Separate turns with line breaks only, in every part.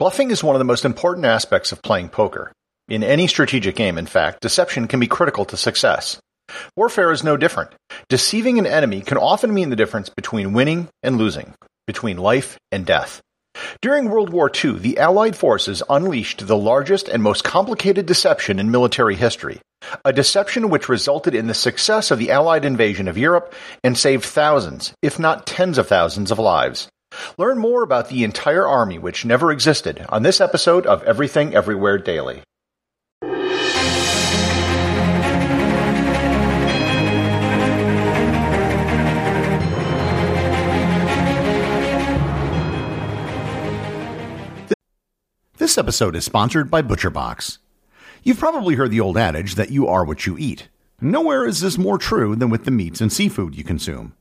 Bluffing is one of the most important aspects of playing poker. In any strategic game, in fact, deception can be critical to success. Warfare is no different. Deceiving an enemy can often mean the difference between winning and losing, between life and death. During World War II, the Allied forces unleashed the largest and most complicated deception in military history, a deception which resulted in the success of the Allied invasion of Europe and saved thousands, if not tens of thousands of lives. Learn more about the entire army which never existed on this episode of Everything Everywhere Daily. This episode is sponsored by ButcherBox. You've probably heard the old adage that you are what you eat. Nowhere is this more true than with the meats and seafood you consume.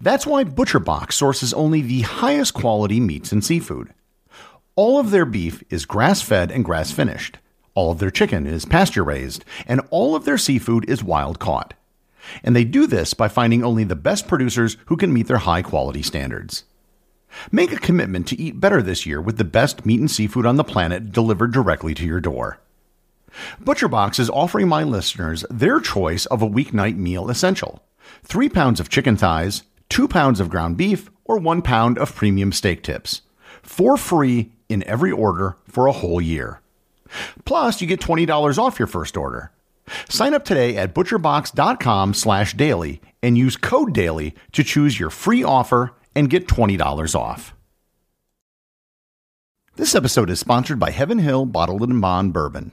That's why ButcherBox sources only the highest quality meats and seafood. All of their beef is grass fed and grass finished. All of their chicken is pasture raised, and all of their seafood is wild caught. And they do this by finding only the best producers who can meet their high quality standards. Make a commitment to eat better this year with the best meat and seafood on the planet delivered directly to your door. ButcherBox is offering my listeners their choice of a weeknight meal essential 3 pounds of chicken thighs, 2 pounds of ground beef, or 1 pound of premium steak tips. For free in every order for a whole year. Plus, you get $20 off your first order. Sign up today at butcherbox.com slash daily and use code daily to choose your free offer and get $20 off. This episode is sponsored by Heaven Hill Bottled in Bond Bourbon.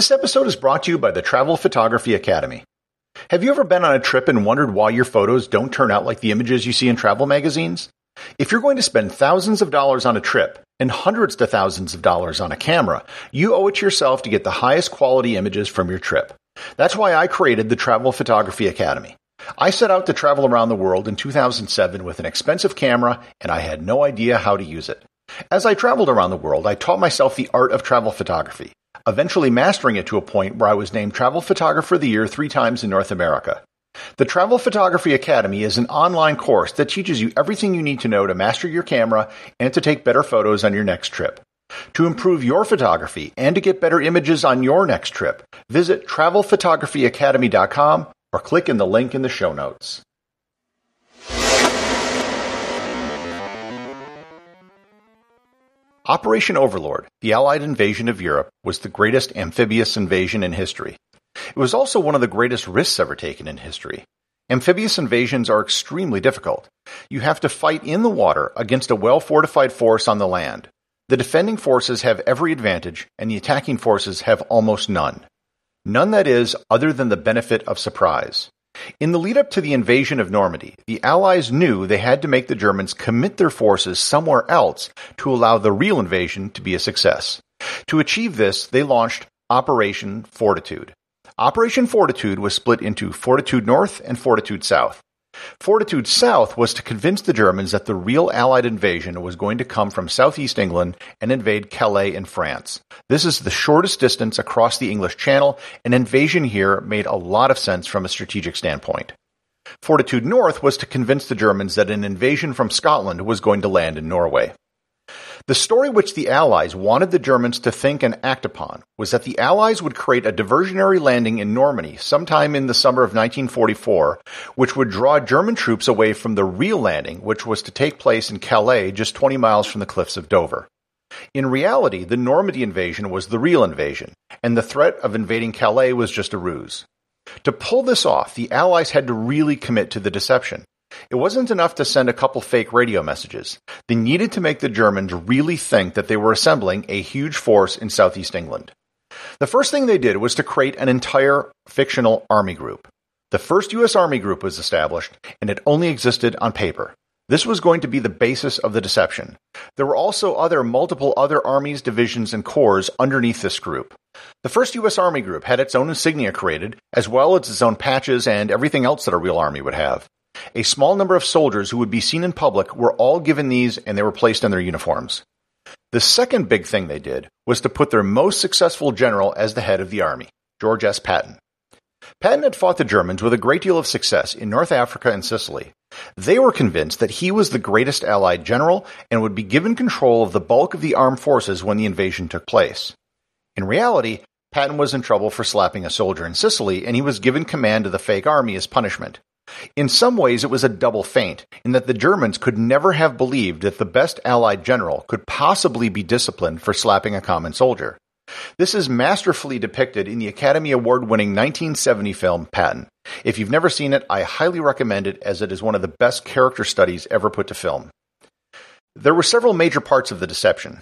This episode is brought to you by the Travel Photography Academy. Have you ever been on a trip and wondered why your photos don't turn out like the images you see in travel magazines? If you're going to spend thousands of dollars on a trip and hundreds to thousands of dollars on a camera, you owe it to yourself to get the highest quality images from your trip. That's why I created the Travel Photography Academy. I set out to travel around the world in 2007 with an expensive camera and I had no idea how to use it. As I traveled around the world, I taught myself the art of travel photography eventually mastering it to a point where I was named Travel Photographer of the Year three times in North America. The Travel Photography Academy is an online course that teaches you everything you need to know to master your camera and to take better photos on your next trip. To improve your photography and to get better images on your next trip, visit travelphotographyacademy.com or click in the link in the show notes. Operation Overlord, the Allied invasion of Europe, was the greatest amphibious invasion in history. It was also one of the greatest risks ever taken in history. Amphibious invasions are extremely difficult. You have to fight in the water against a well fortified force on the land. The defending forces have every advantage, and the attacking forces have almost none. None, that is, other than the benefit of surprise. In the lead up to the invasion of Normandy, the Allies knew they had to make the Germans commit their forces somewhere else to allow the real invasion to be a success. To achieve this, they launched Operation Fortitude. Operation Fortitude was split into Fortitude North and Fortitude South. Fortitude South was to convince the Germans that the real Allied invasion was going to come from southeast England and invade Calais in France. This is the shortest distance across the English Channel. An invasion here made a lot of sense from a strategic standpoint. Fortitude North was to convince the Germans that an invasion from Scotland was going to land in Norway. The story which the Allies wanted the Germans to think and act upon was that the Allies would create a diversionary landing in Normandy sometime in the summer of 1944, which would draw German troops away from the real landing, which was to take place in Calais just 20 miles from the cliffs of Dover. In reality, the Normandy invasion was the real invasion, and the threat of invading Calais was just a ruse. To pull this off, the Allies had to really commit to the deception. It wasn't enough to send a couple fake radio messages. They needed to make the Germans really think that they were assembling a huge force in southeast England. The first thing they did was to create an entire fictional army group. The first U.S. Army group was established, and it only existed on paper. This was going to be the basis of the deception. There were also other multiple other armies, divisions, and corps underneath this group. The first U.S. Army group had its own insignia created, as well as its own patches and everything else that a real army would have. A small number of soldiers who would be seen in public were all given these and they were placed in their uniforms. The second big thing they did was to put their most successful general as the head of the army, George S. Patton. Patton had fought the Germans with a great deal of success in North Africa and Sicily. They were convinced that he was the greatest Allied general and would be given control of the bulk of the armed forces when the invasion took place. In reality, Patton was in trouble for slapping a soldier in Sicily, and he was given command of the fake army as punishment. In some ways, it was a double feint, in that the Germans could never have believed that the best Allied general could possibly be disciplined for slapping a common soldier. This is masterfully depicted in the Academy Award winning 1970 film Patton. If you've never seen it, I highly recommend it as it is one of the best character studies ever put to film. There were several major parts of the deception.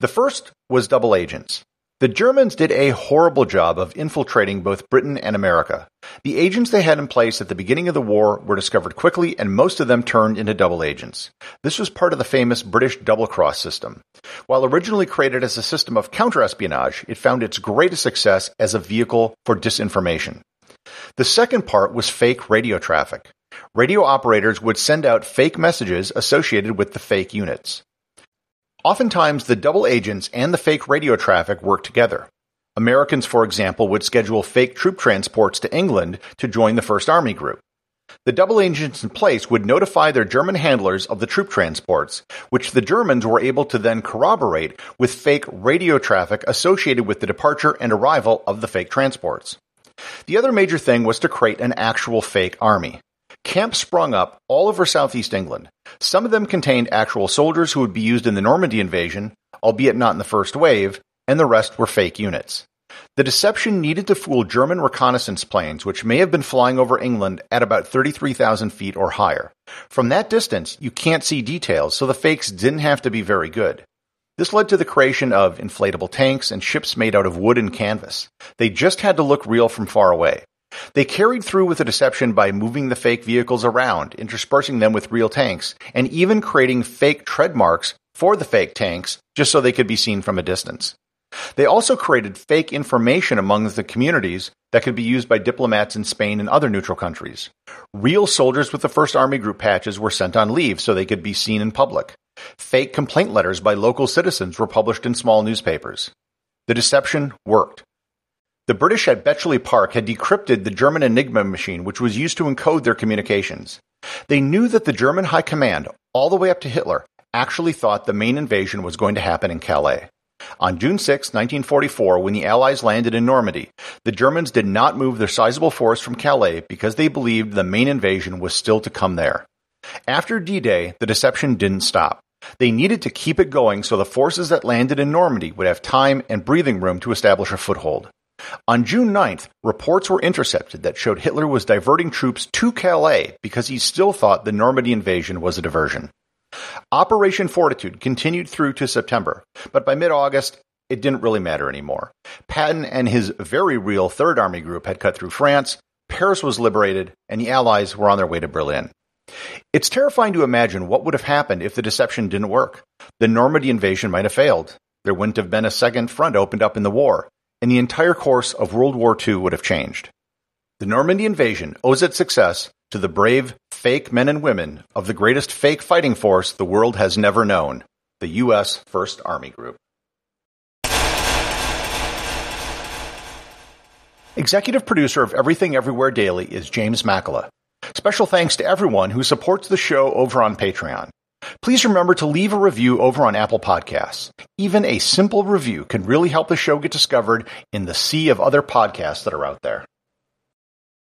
The first was double agents. The Germans did a horrible job of infiltrating both Britain and America. The agents they had in place at the beginning of the war were discovered quickly, and most of them turned into double agents. This was part of the famous British double cross system. While originally created as a system of counterespionage, it found its greatest success as a vehicle for disinformation. The second part was fake radio traffic. Radio operators would send out fake messages associated with the fake units. Oftentimes, the double agents and the fake radio traffic work together. Americans, for example, would schedule fake troop transports to England to join the First Army Group. The double agents in place would notify their German handlers of the troop transports, which the Germans were able to then corroborate with fake radio traffic associated with the departure and arrival of the fake transports. The other major thing was to create an actual fake army. Camps sprung up all over southeast England. Some of them contained actual soldiers who would be used in the Normandy invasion, albeit not in the first wave, and the rest were fake units. The deception needed to fool German reconnaissance planes, which may have been flying over England at about 33,000 feet or higher. From that distance, you can't see details, so the fakes didn't have to be very good. This led to the creation of inflatable tanks and ships made out of wood and canvas. They just had to look real from far away. They carried through with the deception by moving the fake vehicles around, interspersing them with real tanks, and even creating fake tread marks for the fake tanks just so they could be seen from a distance. They also created fake information among the communities that could be used by diplomats in Spain and other neutral countries. Real soldiers with the First Army Group patches were sent on leave so they could be seen in public. Fake complaint letters by local citizens were published in small newspapers. The deception worked. The British at Bletchley Park had decrypted the German Enigma machine, which was used to encode their communications. They knew that the German High Command, all the way up to Hitler, actually thought the main invasion was going to happen in Calais. On June 6, 1944, when the Allies landed in Normandy, the Germans did not move their sizable force from Calais because they believed the main invasion was still to come there. After D-Day, the deception didn't stop. They needed to keep it going so the forces that landed in Normandy would have time and breathing room to establish a foothold. On June 9th, reports were intercepted that showed Hitler was diverting troops to Calais because he still thought the Normandy invasion was a diversion. Operation Fortitude continued through to September, but by mid-August, it didn't really matter anymore. Patton and his very real Third Army Group had cut through France, Paris was liberated, and the Allies were on their way to Berlin. It's terrifying to imagine what would have happened if the deception didn't work. The Normandy invasion might have failed. There wouldn't have been a second front opened up in the war and the entire course of World War II would have changed. The Normandy invasion owes its success to the brave, fake men and women of the greatest fake fighting force the world has never known, the U.S. First Army Group. Executive producer of Everything Everywhere Daily is James Makala. Special thanks to everyone who supports the show over on Patreon. Please remember to leave a review over on Apple Podcasts. Even a simple review can really help the show get discovered in the sea of other podcasts that are out there.